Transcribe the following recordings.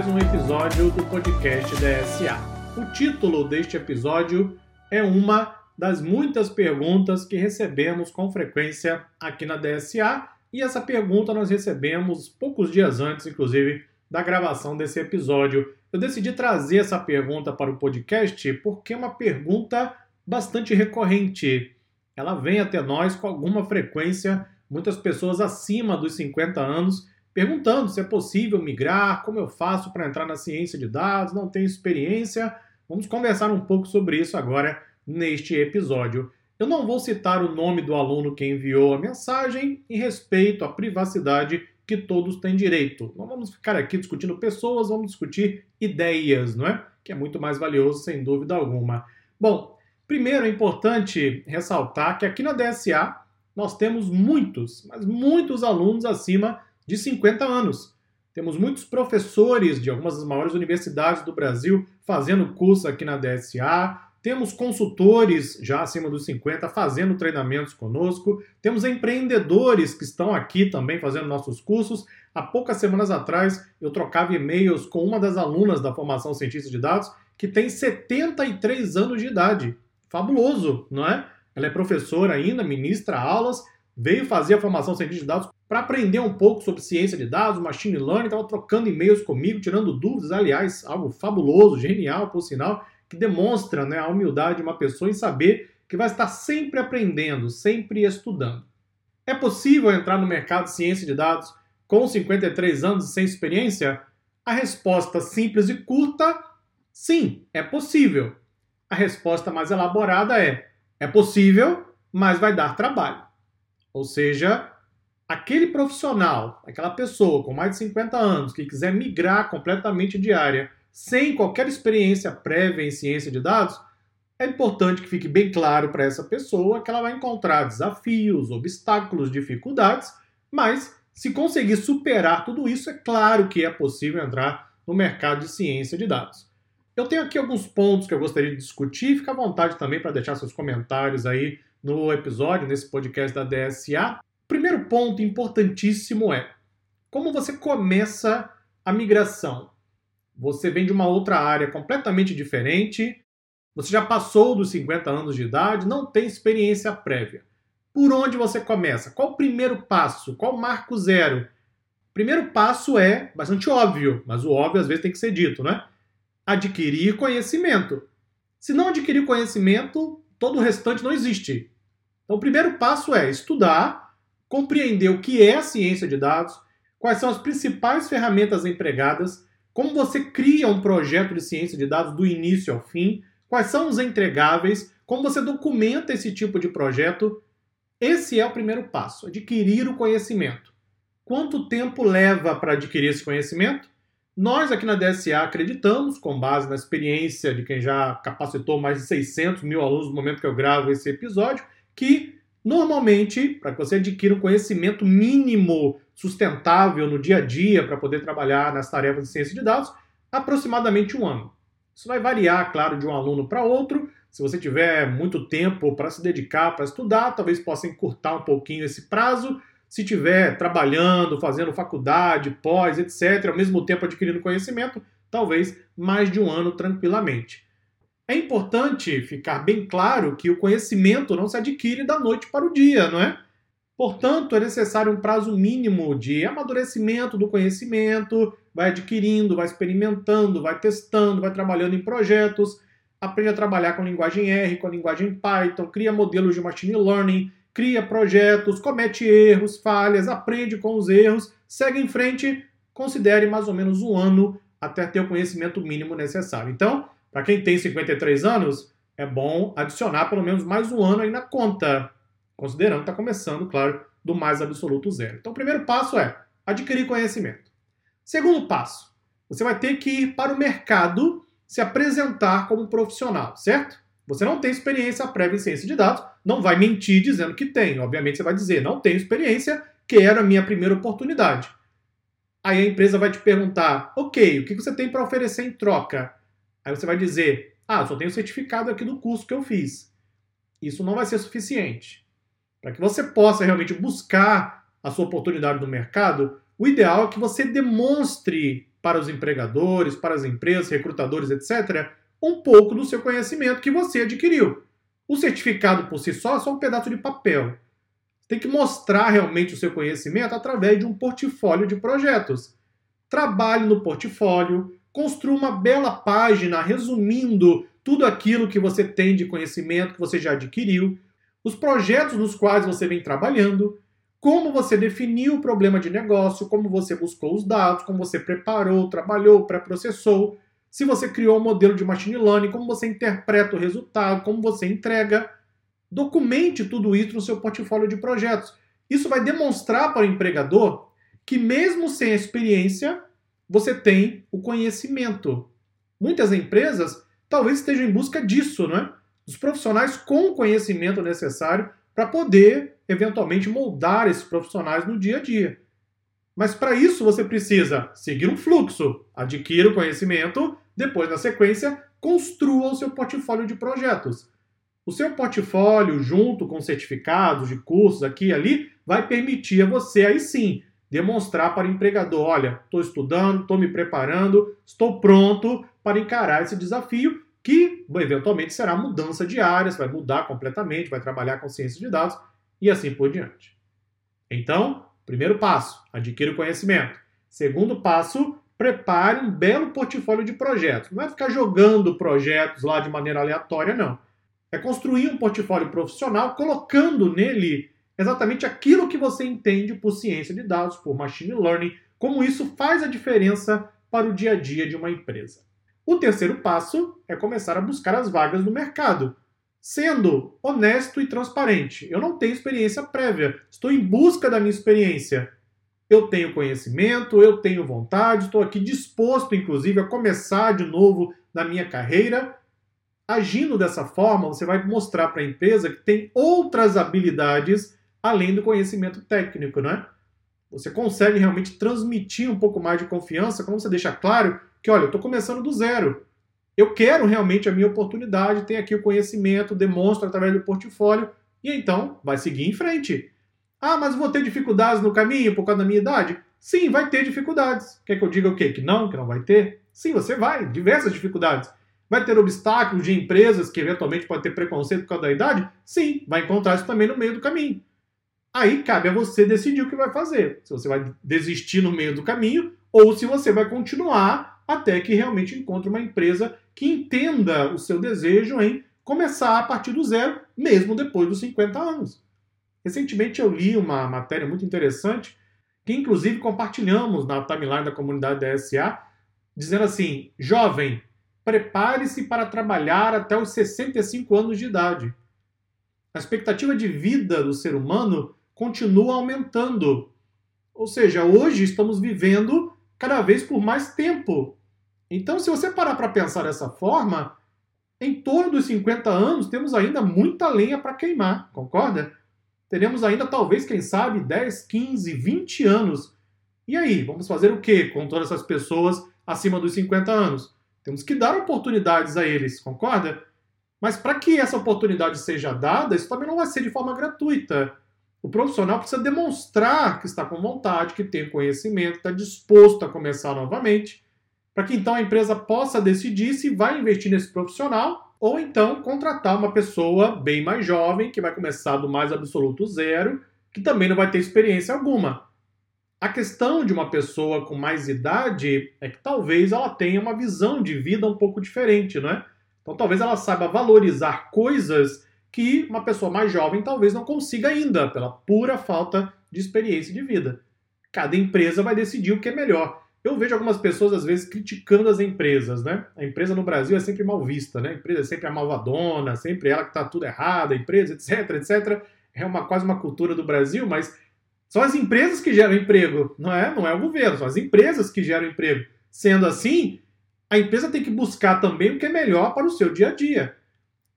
mais um episódio do podcast DSA. O título deste episódio é uma das muitas perguntas que recebemos com frequência aqui na DSA, e essa pergunta nós recebemos poucos dias antes, inclusive, da gravação desse episódio. Eu decidi trazer essa pergunta para o podcast porque é uma pergunta bastante recorrente. Ela vem até nós com alguma frequência, muitas pessoas acima dos 50 anos perguntando se é possível migrar, como eu faço para entrar na ciência de dados, não tenho experiência. Vamos conversar um pouco sobre isso agora neste episódio. Eu não vou citar o nome do aluno que enviou a mensagem em respeito à privacidade que todos têm direito. Não vamos ficar aqui discutindo pessoas, vamos discutir ideias, não é? Que é muito mais valioso, sem dúvida alguma. Bom, primeiro é importante ressaltar que aqui na DSA nós temos muitos, mas muitos alunos acima de 50 anos. Temos muitos professores de algumas das maiores universidades do Brasil fazendo curso aqui na DSA, temos consultores já acima dos 50 fazendo treinamentos conosco. Temos empreendedores que estão aqui também fazendo nossos cursos. Há poucas semanas atrás eu trocava e-mails com uma das alunas da formação cientista de dados que tem 73 anos de idade. Fabuloso, não é? Ela é professora ainda, ministra aulas, veio fazer a formação cientista de dados para aprender um pouco sobre ciência de dados, machine learning, estava trocando e-mails comigo, tirando dúvidas, aliás, algo fabuloso, genial, por sinal que demonstra né, a humildade de uma pessoa em saber que vai estar sempre aprendendo, sempre estudando. É possível entrar no mercado de ciência de dados com 53 anos e sem experiência? A resposta simples e curta, sim, é possível. A resposta mais elaborada é: é possível, mas vai dar trabalho. Ou seja, aquele profissional, aquela pessoa com mais de 50 anos que quiser migrar completamente de área sem qualquer experiência prévia em ciência de dados, é importante que fique bem claro para essa pessoa que ela vai encontrar desafios, obstáculos, dificuldades, mas se conseguir superar tudo isso, é claro que é possível entrar no mercado de ciência de dados. Eu tenho aqui alguns pontos que eu gostaria de discutir, fica à vontade também para deixar seus comentários aí no episódio, nesse podcast da DSA. O primeiro ponto importantíssimo é como você começa a migração você vem de uma outra área completamente diferente, você já passou dos 50 anos de idade, não tem experiência prévia. Por onde você começa? Qual o primeiro passo? Qual o marco zero? Primeiro passo é bastante óbvio, mas o óbvio às vezes tem que ser dito, né? Adquirir conhecimento. Se não adquirir conhecimento, todo o restante não existe. Então, o primeiro passo é estudar, compreender o que é a ciência de dados, quais são as principais ferramentas empregadas como você cria um projeto de ciência de dados do início ao fim? Quais são os entregáveis? Como você documenta esse tipo de projeto? Esse é o primeiro passo, adquirir o conhecimento. Quanto tempo leva para adquirir esse conhecimento? Nós aqui na DSA acreditamos, com base na experiência de quem já capacitou mais de 600 mil alunos no momento que eu gravo esse episódio, que Normalmente, para que você adquira um conhecimento mínimo sustentável no dia a dia para poder trabalhar nas tarefas de ciência de dados, aproximadamente um ano. Isso vai variar, claro, de um aluno para outro. Se você tiver muito tempo para se dedicar, para estudar, talvez possa encurtar um pouquinho esse prazo. Se tiver trabalhando, fazendo faculdade, pós, etc., ao mesmo tempo adquirindo conhecimento, talvez mais de um ano tranquilamente. É importante ficar bem claro que o conhecimento não se adquire da noite para o dia, não é? Portanto, é necessário um prazo mínimo de amadurecimento do conhecimento, vai adquirindo, vai experimentando, vai testando, vai trabalhando em projetos, aprende a trabalhar com linguagem R, com a linguagem Python, cria modelos de machine learning, cria projetos, comete erros, falhas, aprende com os erros, segue em frente, considere mais ou menos um ano até ter o conhecimento mínimo necessário. Então, para quem tem 53 anos, é bom adicionar pelo menos mais um ano aí na conta, considerando que está começando, claro, do mais absoluto zero. Então, o primeiro passo é adquirir conhecimento. Segundo passo, você vai ter que ir para o mercado se apresentar como profissional, certo? Você não tem experiência prévia em ciência de dados, não vai mentir dizendo que tem. Obviamente, você vai dizer, não tenho experiência, quero a minha primeira oportunidade. Aí a empresa vai te perguntar, ok, o que você tem para oferecer em troca? Aí você vai dizer: ah, só tenho certificado aqui do curso que eu fiz. Isso não vai ser suficiente. Para que você possa realmente buscar a sua oportunidade no mercado, o ideal é que você demonstre para os empregadores, para as empresas, recrutadores, etc., um pouco do seu conhecimento que você adquiriu. O certificado por si só é só um pedaço de papel. Tem que mostrar realmente o seu conhecimento através de um portfólio de projetos. Trabalhe no portfólio, construa uma bela página resumindo tudo aquilo que você tem de conhecimento que você já adquiriu, os projetos nos quais você vem trabalhando, como você definiu o problema de negócio, como você buscou os dados, como você preparou, trabalhou, pré-processou, se você criou um modelo de machine learning, como você interpreta o resultado, como você entrega. Documente tudo isso no seu portfólio de projetos. Isso vai demonstrar para o empregador que, mesmo sem a experiência, você tem o conhecimento. Muitas empresas talvez estejam em busca disso, não é? Dos profissionais com o conhecimento necessário para poder, eventualmente, moldar esses profissionais no dia a dia. Mas para isso você precisa seguir um fluxo, adquira o conhecimento, depois, na sequência, construa o seu portfólio de projetos. O seu portfólio, junto com certificados de cursos aqui e ali, vai permitir a você aí sim demonstrar para o empregador: olha, estou estudando, estou me preparando, estou pronto para encarar esse desafio, que eventualmente será mudança de áreas, vai mudar completamente, vai trabalhar com ciência de dados e assim por diante. Então, primeiro passo, adquira o conhecimento. Segundo passo, prepare um belo portfólio de projetos. Não é ficar jogando projetos lá de maneira aleatória, não. É construir um portfólio profissional colocando nele exatamente aquilo que você entende por ciência de dados, por machine learning, como isso faz a diferença para o dia a dia de uma empresa. O terceiro passo é começar a buscar as vagas no mercado, sendo honesto e transparente. Eu não tenho experiência prévia, estou em busca da minha experiência. Eu tenho conhecimento, eu tenho vontade, estou aqui disposto, inclusive, a começar de novo na minha carreira Agindo dessa forma, você vai mostrar para a empresa que tem outras habilidades além do conhecimento técnico, né? Você consegue realmente transmitir um pouco mais de confiança quando você deixa claro que, olha, eu estou começando do zero. Eu quero realmente a minha oportunidade, tenho aqui o conhecimento, demonstro através do portfólio, e então vai seguir em frente. Ah, mas vou ter dificuldades no caminho por causa da minha idade? Sim, vai ter dificuldades. Quer que eu diga o quê? Que não, que não vai ter? Sim, você vai, diversas dificuldades. Vai ter obstáculos de empresas que eventualmente pode ter preconceito por causa da idade? Sim, vai encontrar isso também no meio do caminho. Aí cabe a você decidir o que vai fazer. Se você vai desistir no meio do caminho ou se você vai continuar até que realmente encontre uma empresa que entenda o seu desejo em começar a partir do zero, mesmo depois dos 50 anos. Recentemente eu li uma matéria muito interessante que inclusive compartilhamos na timeline da comunidade da SA, dizendo assim: jovem, prepare-se para trabalhar até os 65 anos de idade. A expectativa de vida do ser humano continua aumentando. Ou seja, hoje estamos vivendo cada vez por mais tempo. Então, se você parar para pensar dessa forma, em torno dos 50 anos temos ainda muita lenha para queimar, concorda? Teremos ainda, talvez, quem sabe, 10, 15, 20 anos. E aí, vamos fazer o que com todas essas pessoas acima dos 50 anos? Temos que dar oportunidades a eles, concorda? Mas para que essa oportunidade seja dada, isso também não vai ser de forma gratuita. O profissional precisa demonstrar que está com vontade, que tem conhecimento, está disposto a começar novamente, para que então a empresa possa decidir se vai investir nesse profissional ou então contratar uma pessoa bem mais jovem, que vai começar do mais absoluto zero, que também não vai ter experiência alguma. A questão de uma pessoa com mais idade é que talvez ela tenha uma visão de vida um pouco diferente, não é? Então talvez ela saiba valorizar coisas que uma pessoa mais jovem talvez não consiga ainda, pela pura falta de experiência de vida. Cada empresa vai decidir o que é melhor. Eu vejo algumas pessoas, às vezes, criticando as empresas, né? A empresa no Brasil é sempre mal vista, né? A empresa é sempre a malvadona, sempre ela que está tudo errado, a empresa, etc, etc. É uma, quase uma cultura do Brasil, mas são as empresas que geram emprego, não é? Não é o governo, são as empresas que geram emprego. Sendo assim, a empresa tem que buscar também o que é melhor para o seu dia a dia.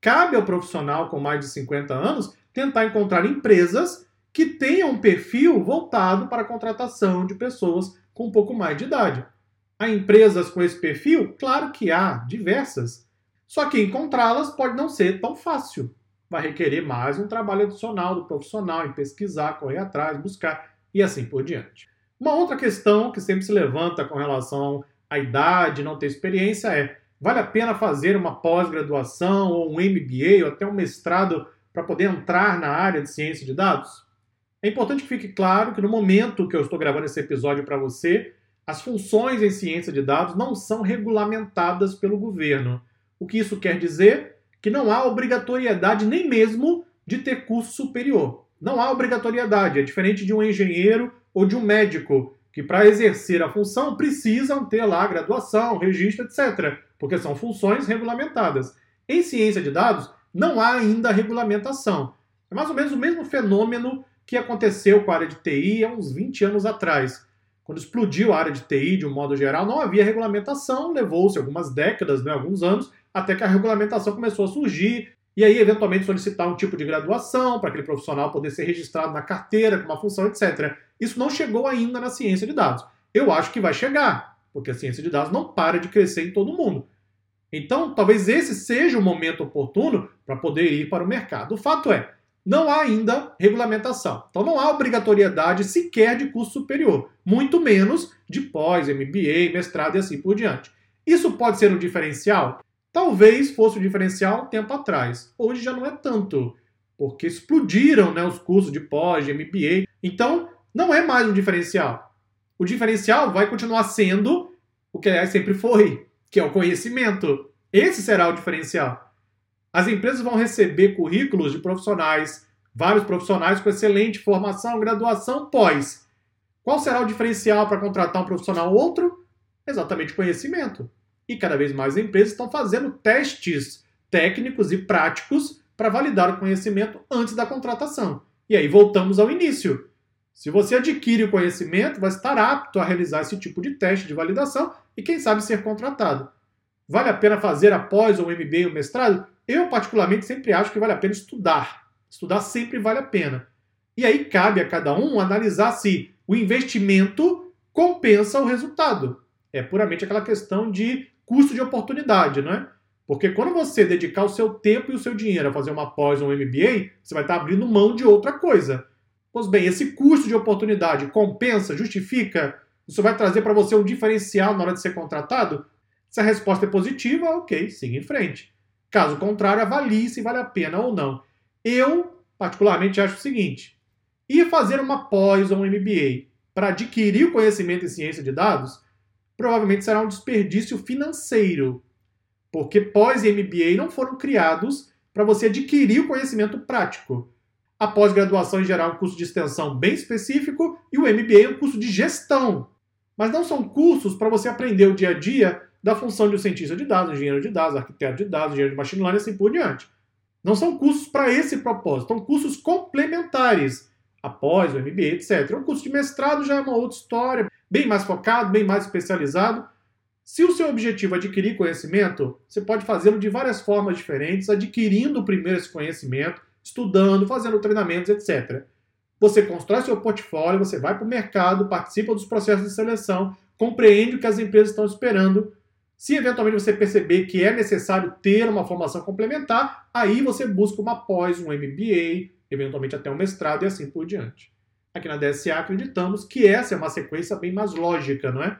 Cabe ao profissional com mais de 50 anos tentar encontrar empresas que tenham um perfil voltado para a contratação de pessoas com um pouco mais de idade. Há empresas com esse perfil? Claro que há, diversas. Só que encontrá-las pode não ser tão fácil vai requerer mais um trabalho adicional do profissional em pesquisar, correr atrás, buscar e assim por diante. Uma outra questão que sempre se levanta com relação à idade, não ter experiência é: vale a pena fazer uma pós-graduação ou um MBA ou até um mestrado para poder entrar na área de ciência de dados? É importante que fique claro que no momento que eu estou gravando esse episódio para você, as funções em ciência de dados não são regulamentadas pelo governo. O que isso quer dizer? Que não há obrigatoriedade nem mesmo de ter curso superior. Não há obrigatoriedade, é diferente de um engenheiro ou de um médico, que para exercer a função precisam ter lá graduação, registro, etc., porque são funções regulamentadas. Em ciência de dados, não há ainda regulamentação. É mais ou menos o mesmo fenômeno que aconteceu com a área de TI há uns 20 anos atrás. Quando explodiu a área de TI de um modo geral, não havia regulamentação, levou-se algumas décadas, né, alguns anos, até que a regulamentação começou a surgir, e aí eventualmente solicitar um tipo de graduação para aquele profissional poder ser registrado na carteira com uma função, etc. Isso não chegou ainda na ciência de dados. Eu acho que vai chegar, porque a ciência de dados não para de crescer em todo mundo. Então, talvez esse seja o momento oportuno para poder ir para o mercado. O fato é, não há ainda regulamentação. Então não há obrigatoriedade sequer de curso superior, muito menos de pós, MBA, mestrado e assim por diante. Isso pode ser um diferencial? Talvez fosse um diferencial um tempo atrás. Hoje já não é tanto, porque explodiram né, os cursos de pós, de MBA. Então não é mais um diferencial. O diferencial vai continuar sendo o que sempre foi, que é o conhecimento. Esse será o diferencial. As empresas vão receber currículos de profissionais, vários profissionais com excelente formação, graduação, pós. Qual será o diferencial para contratar um profissional ou outro? Exatamente conhecimento. E cada vez mais empresas estão fazendo testes técnicos e práticos para validar o conhecimento antes da contratação. E aí voltamos ao início. Se você adquire o conhecimento, vai estar apto a realizar esse tipo de teste de validação e, quem sabe, ser contratado. Vale a pena fazer após o MBA ou mestrado? Eu, particularmente, sempre acho que vale a pena estudar. Estudar sempre vale a pena. E aí cabe a cada um analisar se o investimento compensa o resultado. É puramente aquela questão de custo de oportunidade, não é? Porque quando você dedicar o seu tempo e o seu dinheiro a fazer uma pós ou um MBA, você vai estar abrindo mão de outra coisa. Pois bem, esse custo de oportunidade compensa, justifica? Isso vai trazer para você um diferencial na hora de ser contratado? Se a resposta é positiva, ok, siga em frente. Caso contrário, avalie se vale a pena ou não. Eu, particularmente, acho o seguinte: ir fazer uma pós ou um MBA para adquirir o conhecimento em ciência de dados provavelmente será um desperdício financeiro, porque pós e MBA não foram criados para você adquirir o conhecimento prático. A pós-graduação, em geral, é um curso de extensão bem específico e o MBA é um curso de gestão. Mas não são cursos para você aprender o dia a dia da função de um cientista de dados, engenheiro de dados, arquiteto de dados, engenheiro de machine learning e assim por diante. Não são cursos para esse propósito, são cursos complementares, após o MBA, etc. Um curso de mestrado já é uma outra história, bem mais focado, bem mais especializado. Se o seu objetivo é adquirir conhecimento, você pode fazê-lo de várias formas diferentes, adquirindo primeiro esse conhecimento, estudando, fazendo treinamentos, etc. Você constrói seu portfólio, você vai para o mercado, participa dos processos de seleção, compreende o que as empresas estão esperando se eventualmente você perceber que é necessário ter uma formação complementar, aí você busca uma pós, um MBA, eventualmente até um mestrado e assim por diante. Aqui na DSA acreditamos que essa é uma sequência bem mais lógica, não é?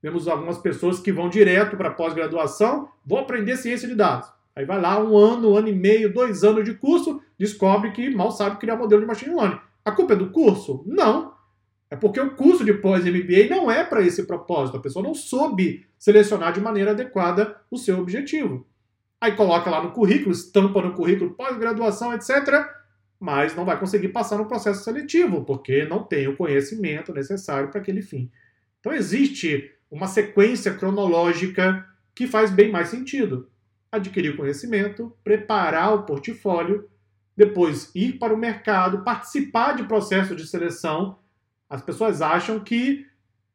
Temos algumas pessoas que vão direto para pós-graduação, vão aprender ciência de dados. Aí vai lá um ano, um ano e meio, dois anos de curso, descobre que mal sabe criar modelo de machine learning. A culpa é do curso? Não. É porque o curso de pós-MBA não é para esse propósito. A pessoa não soube selecionar de maneira adequada o seu objetivo. Aí coloca lá no currículo, estampa no currículo pós-graduação, etc., mas não vai conseguir passar no processo seletivo, porque não tem o conhecimento necessário para aquele fim. Então existe uma sequência cronológica que faz bem mais sentido. Adquirir o conhecimento, preparar o portfólio, depois ir para o mercado, participar de processo de seleção as pessoas acham que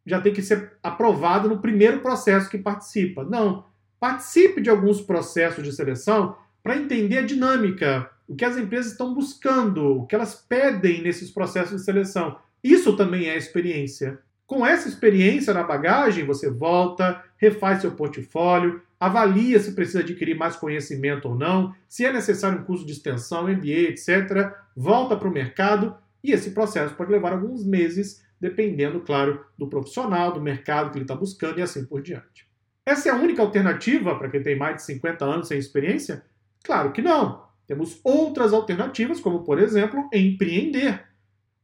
já tem que ser aprovado no primeiro processo que participa. Não. Participe de alguns processos de seleção para entender a dinâmica, o que as empresas estão buscando, o que elas pedem nesses processos de seleção. Isso também é experiência. Com essa experiência na bagagem, você volta, refaz seu portfólio, avalia se precisa adquirir mais conhecimento ou não, se é necessário um curso de extensão, MBA, etc. Volta para o mercado e esse processo pode levar alguns meses dependendo, claro, do profissional, do mercado que ele está buscando e assim por diante. Essa é a única alternativa para quem tem mais de 50 anos sem experiência? Claro que não. Temos outras alternativas, como, por exemplo, empreender.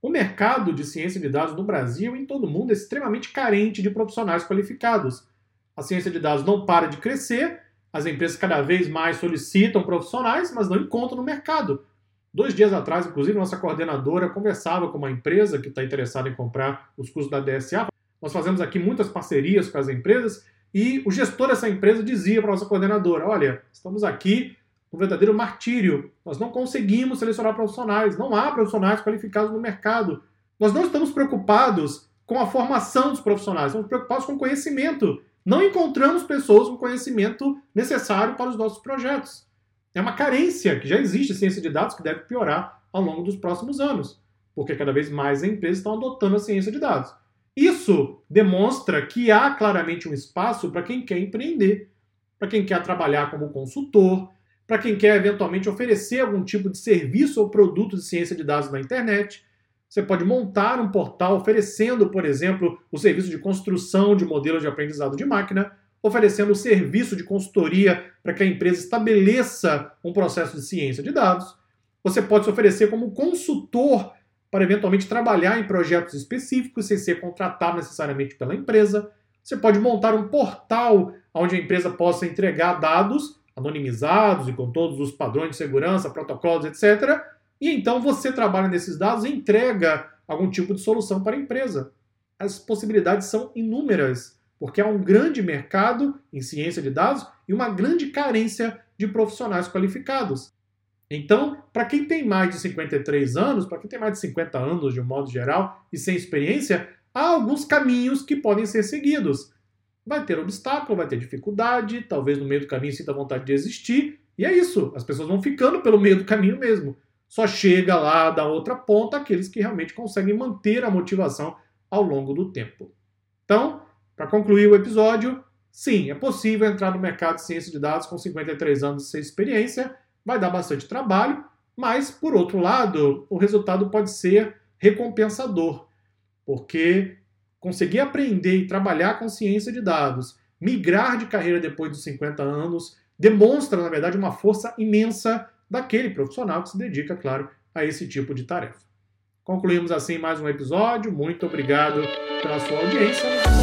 O mercado de ciência de dados no Brasil e em todo o mundo é extremamente carente de profissionais qualificados. A ciência de dados não para de crescer, as empresas cada vez mais solicitam profissionais, mas não encontram no mercado. Dois dias atrás, inclusive, nossa coordenadora conversava com uma empresa que está interessada em comprar os cursos da DSA. Nós fazemos aqui muitas parcerias com as empresas e o gestor dessa empresa dizia para a nossa coordenadora: Olha, estamos aqui um verdadeiro martírio. Nós não conseguimos selecionar profissionais, não há profissionais qualificados no mercado. Nós não estamos preocupados com a formação dos profissionais, estamos preocupados com o conhecimento. Não encontramos pessoas com conhecimento necessário para os nossos projetos. É uma carência que já existe ciência de dados que deve piorar ao longo dos próximos anos, porque cada vez mais empresas estão adotando a ciência de dados. Isso demonstra que há claramente um espaço para quem quer empreender, para quem quer trabalhar como consultor, para quem quer eventualmente oferecer algum tipo de serviço ou produto de ciência de dados na internet. Você pode montar um portal oferecendo, por exemplo, o serviço de construção de modelos de aprendizado de máquina, oferecendo o serviço de consultoria para que a empresa estabeleça um processo de ciência de dados. Você pode se oferecer como consultor para eventualmente trabalhar em projetos específicos sem ser contratado necessariamente pela empresa. Você pode montar um portal onde a empresa possa entregar dados anonimizados e com todos os padrões de segurança, protocolos, etc. E então você trabalha nesses dados e entrega algum tipo de solução para a empresa. As possibilidades são inúmeras, porque há um grande mercado em ciência de dados e uma grande carência de profissionais qualificados. Então, para quem tem mais de 53 anos, para quem tem mais de 50 anos de um modo geral e sem experiência, há alguns caminhos que podem ser seguidos vai ter obstáculo, vai ter dificuldade, talvez no meio do caminho sinta vontade de existir, e é isso, as pessoas vão ficando pelo meio do caminho mesmo. Só chega lá da outra ponta aqueles que realmente conseguem manter a motivação ao longo do tempo. Então, para concluir o episódio, sim, é possível entrar no mercado de ciência de dados com 53 anos sem experiência, vai dar bastante trabalho, mas, por outro lado, o resultado pode ser recompensador, porque conseguir aprender e trabalhar com ciência de dados, migrar de carreira depois dos 50 anos, demonstra, na verdade, uma força imensa daquele profissional que se dedica, claro, a esse tipo de tarefa. Concluímos assim mais um episódio. Muito obrigado pela sua audiência.